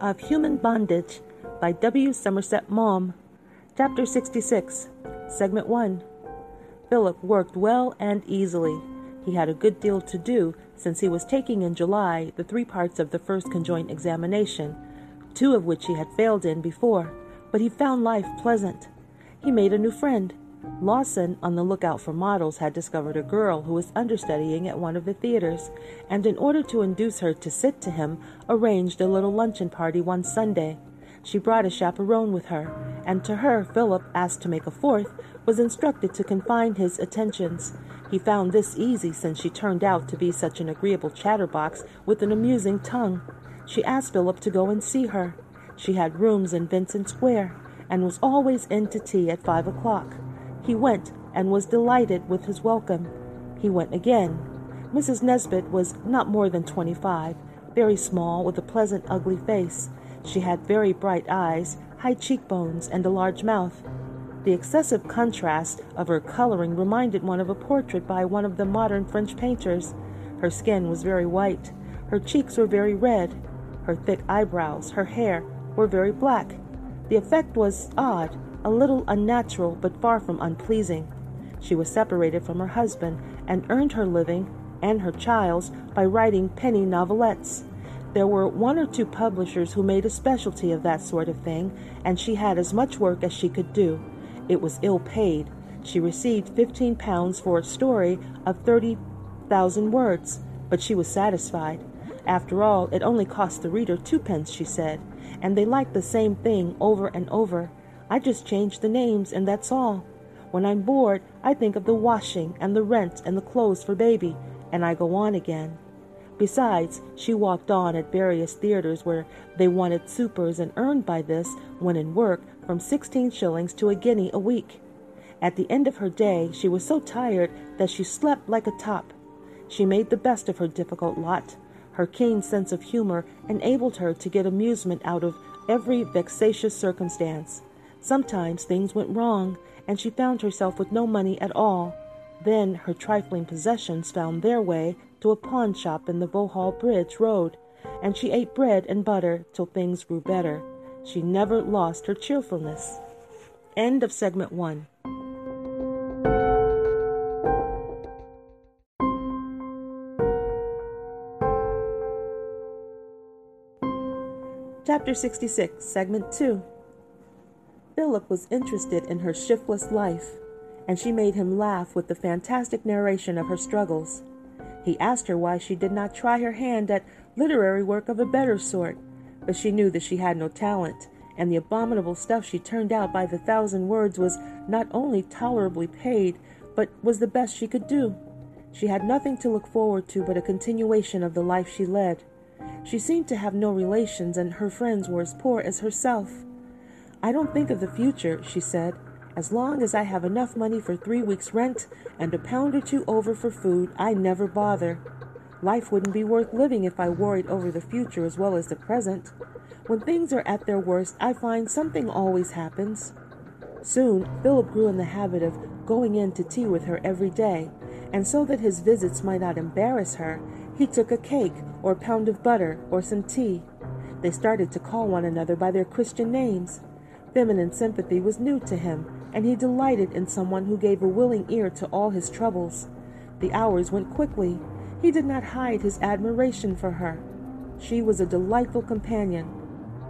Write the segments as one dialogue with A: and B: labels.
A: of Human Bondage by W. Somerset Maugham. Chapter 66, Segment 1. Philip worked well and easily. He had a good deal to do since he was taking in July the three parts of the first conjoint examination, two of which he had failed in before, but he found life pleasant. He made a new friend. Lawson, on the lookout for models, had discovered a girl who was understudying at one of the theaters, and in order to induce her to sit to him, arranged a little luncheon party one Sunday. She brought a chaperone with her, and to her Philip, asked to make a fourth, was instructed to confine his attentions. He found this easy since she turned out to be such an agreeable chatterbox with an amusing tongue. She asked Philip to go and see her. She had rooms in Vincent Square, and was always in to tea at five o'clock. He went and was delighted with his welcome. He went again. Mrs. Nesbit was not more than twenty five, very small, with a pleasant, ugly face. She had very bright eyes, high cheekbones, and a large mouth. The excessive contrast of her coloring reminded one of a portrait by one of the modern French painters. Her skin was very white. Her cheeks were very red. Her thick eyebrows, her hair, were very black. The effect was odd, a little unnatural, but far from unpleasing. She was separated from her husband and earned her living and her child's by writing penny novelettes. There were one or two publishers who made a specialty of that sort of thing, and she had as much work as she could do. It was ill paid. She received fifteen pounds for a story of thirty thousand words, but she was satisfied. After all, it only cost the reader twopence, she said, and they liked the same thing over and over. I just change the names, and that's all. When I'm bored, I think of the washing and the rent and the clothes for baby, and I go on again. Besides, she walked on at various theaters where they wanted supers and earned by this, when in work, from sixteen shillings to a guinea a week. At the end of her day, she was so tired that she slept like a top. She made the best of her difficult lot. Her keen sense of humor enabled her to get amusement out of every vexatious circumstance. Sometimes things went wrong, and she found herself with no money at all. Then her trifling possessions found their way to a pawn shop in the Vauxhall Bridge Road, and she ate bread and butter till things grew better. She never lost her cheerfulness. End of segment one. Chapter 66, Segment 2 Philip was interested in her shiftless life, and she made him laugh with the fantastic narration of her struggles. He asked her why she did not try her hand at literary work of a better sort, but she knew that she had no talent, and the abominable stuff she turned out by the thousand words was not only tolerably paid, but was the best she could do. She had nothing to look forward to but a continuation of the life she led. She seemed to have no relations, and her friends were as poor as herself. I don't think of the future, she said. As long as I have enough money for three weeks' rent and a pound or two over for food, I never bother. Life wouldn't be worth living if I worried over the future as well as the present. When things are at their worst, I find something always happens. Soon, Philip grew in the habit of going in to tea with her every day, and so that his visits might not embarrass her, he took a cake or a pound of butter or some tea. They started to call one another by their Christian names. Feminine sympathy was new to him, and he delighted in someone who gave a willing ear to all his troubles. The hours went quickly. He did not hide his admiration for her. She was a delightful companion.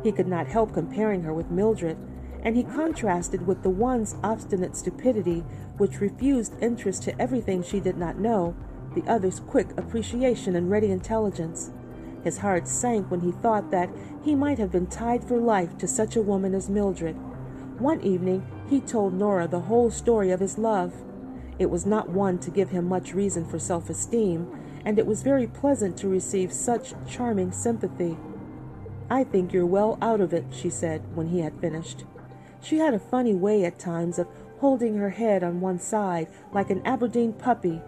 A: He could not help comparing her with Mildred, and he contrasted with the one's obstinate stupidity, which refused interest to everything she did not know, the other's quick appreciation and ready intelligence. His heart sank when he thought that he might have been tied for life to such a woman as Mildred. One evening he told Nora the whole story of his love. It was not one to give him much reason for self esteem, and it was very pleasant to receive such charming sympathy. I think you're well out of it, she said when he had finished. She had a funny way at times of holding her head on one side like an Aberdeen puppy.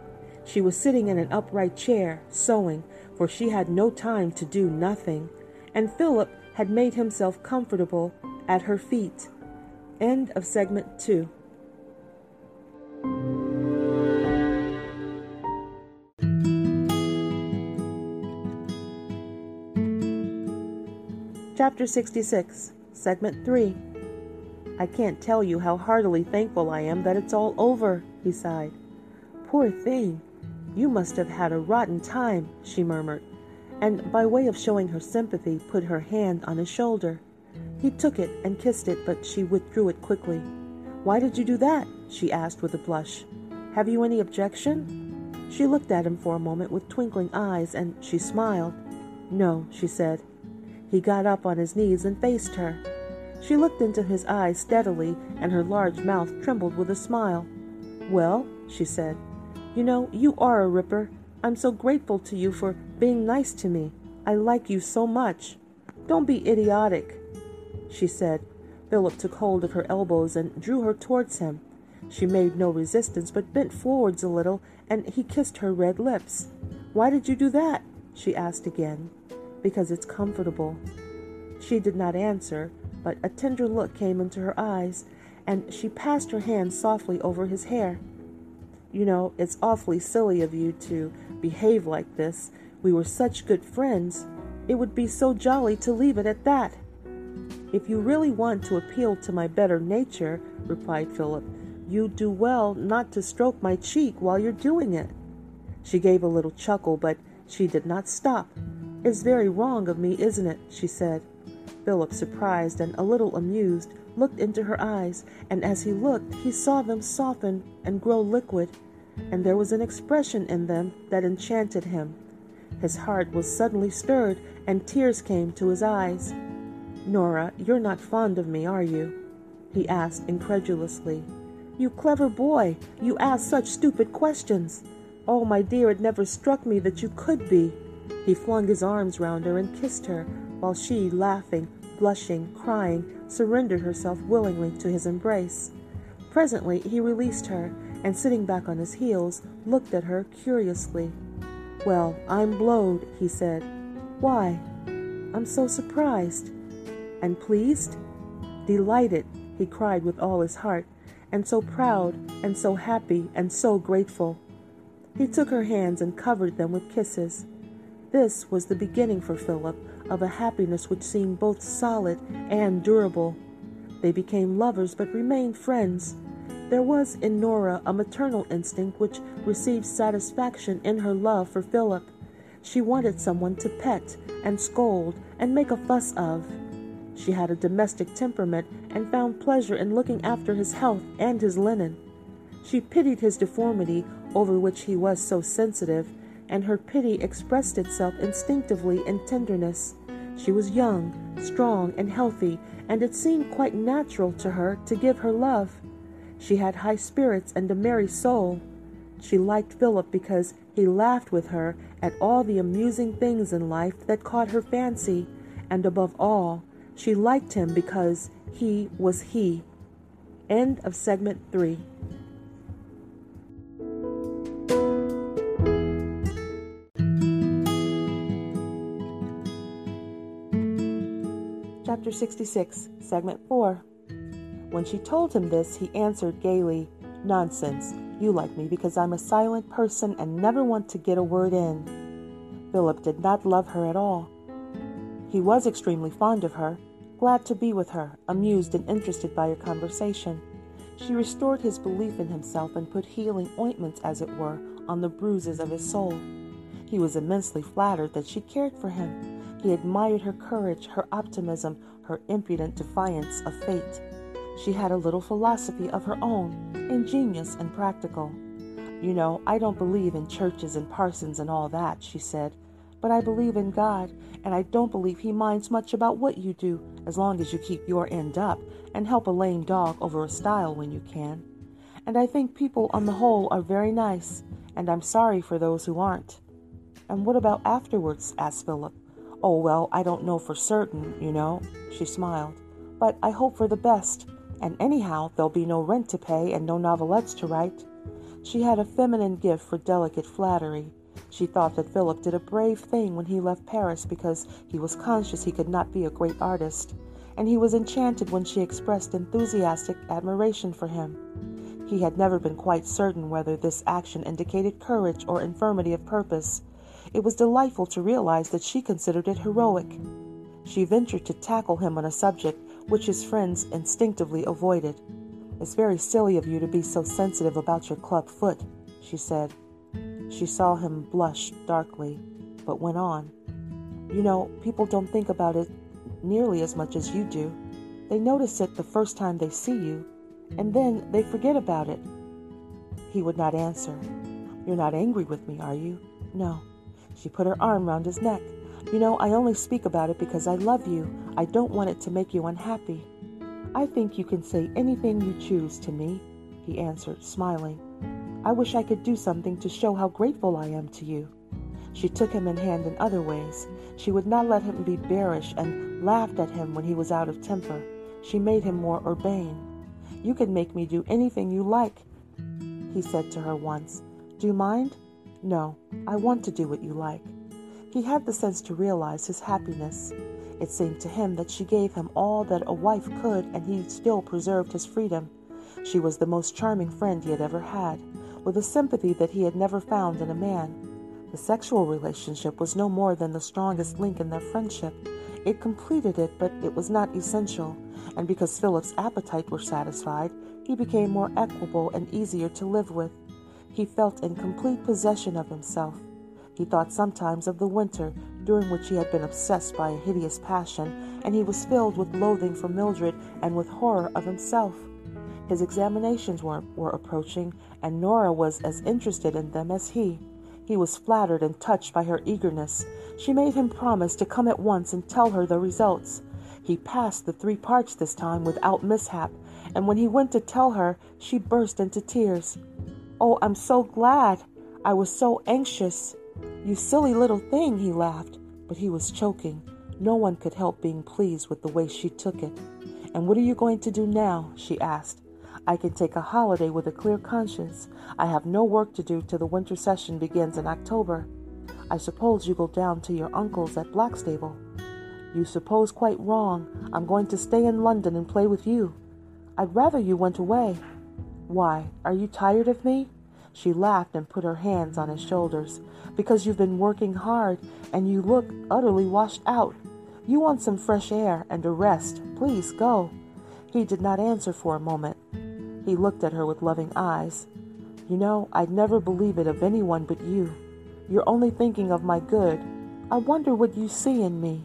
A: She was sitting in an upright chair, sewing, for she had no time to do nothing, and Philip had made himself comfortable at her feet. End of segment two. Chapter 66, Segment 3. I can't tell you how heartily thankful I am that it's all over, he sighed. Poor thing, you must have had a rotten time, she murmured, and by way of showing her sympathy, put her hand on his shoulder. He took it and kissed it, but she withdrew it quickly. Why did you do that? she asked with a blush. Have you any objection? She looked at him for a moment with twinkling eyes, and she smiled. No, she said. He got up on his knees and faced her. She looked into his eyes steadily, and her large mouth trembled with a smile. Well, she said, you know, you are a ripper. I'm so grateful to you for being nice to me. I like you so much. Don't be idiotic, she said. Philip took hold of her elbows and drew her towards him. She made no resistance, but bent forwards a little, and he kissed her red lips. Why did you do that? she asked again. Because it's comfortable. She did not answer, but a tender look came into her eyes, and she passed her hand softly over his hair. You know, it's awfully silly of you to behave like this. We were such good friends. It would be so jolly to leave it at that. If you really want to appeal to my better nature, replied Philip, you do well not to stroke my cheek while you're doing it. She gave a little chuckle, but she did not stop. It's very wrong of me, isn't it? she said. Philip, surprised and a little amused, looked into her eyes, and as he looked, he saw them soften and grow liquid, and there was an expression in them that enchanted him. His heart was suddenly stirred, and tears came to his eyes. Nora, you're not fond of me, are you? he asked incredulously. You clever boy, you ask such stupid questions. Oh, my dear, it never struck me that you could be. He flung his arms round her and kissed her, while she, laughing, blushing, crying, surrendered herself willingly to his embrace. Presently he released her, and sitting back on his heels, looked at her curiously. Well, I'm blowed, he said. Why? I'm so surprised. And pleased? Delighted, he cried with all his heart, and so proud, and so happy, and so grateful. He took her hands and covered them with kisses. This was the beginning for Philip of a happiness which seemed both solid and durable. They became lovers but remained friends. There was in Nora a maternal instinct which received satisfaction in her love for Philip. She wanted someone to pet and scold and make a fuss of. She had a domestic temperament and found pleasure in looking after his health and his linen. She pitied his deformity, over which he was so sensitive, and her pity expressed itself instinctively in tenderness. She was young, strong, and healthy, and it seemed quite natural to her to give her love. She had high spirits and a merry soul. She liked Philip because he laughed with her at all the amusing things in life that caught her fancy, and above all, she liked him because he was he. End of segment 3. Chapter 66, Segment 4. When she told him this, he answered gaily, Nonsense. You like me because I'm a silent person and never want to get a word in. Philip did not love her at all. He was extremely fond of her, glad to be with her, amused and interested by her conversation. She restored his belief in himself and put healing ointments, as it were, on the bruises of his soul. He was immensely flattered that she cared for him he admired her courage, her optimism, her impudent defiance of fate. She had a little philosophy of her own, ingenious and practical. You know, I don't believe in churches and parsons and all that, she said, but I believe in God, and I don't believe He minds much about what you do, as long as you keep your end up and help a lame dog over a stile when you can. And I think people on the whole are very nice, and I'm sorry for those who aren't. And what about afterwards? asked Philip. Oh, well, I don't know for certain, you know. She smiled. But I hope for the best. And anyhow, there'll be no rent to pay and no novelettes to write. She had a feminine gift for delicate flattery. She thought that Philip did a brave thing when he left Paris because he was conscious he could not be a great artist, and he was enchanted when she expressed enthusiastic admiration for him. He had never been quite certain whether this action indicated courage or infirmity of purpose, it was delightful to realize that she considered it heroic. she ventured to tackle him on a subject which his friends instinctively avoided. It's very silly of you to be so sensitive about your club foot, she said. She saw him blush darkly, but went on. You know, people don't think about it nearly as much as you do. They notice it the first time they see you, and then they forget about it. He would not answer. You're not angry with me, are you? No. She put her arm round his neck. You know, I only speak about it because I love you. I don't want it to make you unhappy. I think you can say anything you choose to me, he answered, smiling. I wish I could do something to show how grateful I am to you. She took him in hand in other ways. She would not let him be bearish and laughed at him when he was out of temper. She made him more urbane. You can make me do anything you like, he said to her once. Do you mind? No, I want to do what you like. He had the sense to realize his happiness. It seemed to him that she gave him all that a wife could, and he still preserved his freedom. She was the most charming friend he had ever had, with a sympathy that he had never found in a man. The sexual relationship was no more than the strongest link in their friendship. It completed it, but it was not essential, and because Philip's appetite were satisfied, he became more equable and easier to live with. He felt in complete possession of himself. He thought sometimes of the winter during which he had been obsessed by a hideous passion, and he was filled with loathing for Mildred and with horror of himself. His examinations were, were approaching, and Nora was as interested in them as he. He was flattered and touched by her eagerness. She made him promise to come at once and tell her the results. He passed the three parts this time without mishap, and when he went to tell her, she burst into tears. Oh, I'm so glad! I was so anxious. You silly little thing, he laughed, but he was choking. No one could help being pleased with the way she took it. And what are you going to do now? she asked. I can take a holiday with a clear conscience. I have no work to do till the winter session begins in October. I suppose you go down to your uncle's at Blackstable. You suppose quite wrong. I'm going to stay in London and play with you. I'd rather you went away. Why, are you tired of me? She laughed and put her hands on his shoulders. Because you've been working hard and you look utterly washed out. You want some fresh air and a rest. Please go. He did not answer for a moment. He looked at her with loving eyes. You know, I'd never believe it of anyone but you. You're only thinking of my good. I wonder what you see in me.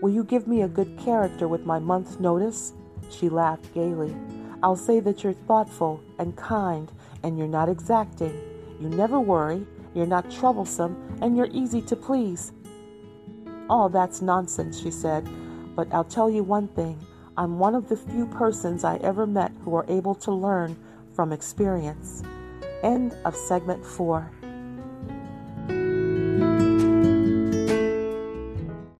A: Will you give me a good character with my month's notice? She laughed gaily. I'll say that you're thoughtful and kind and you're not exacting. You never worry, you're not troublesome, and you're easy to please. All that's nonsense, she said. But I'll tell you one thing I'm one of the few persons I ever met who are able to learn from experience. End of segment four.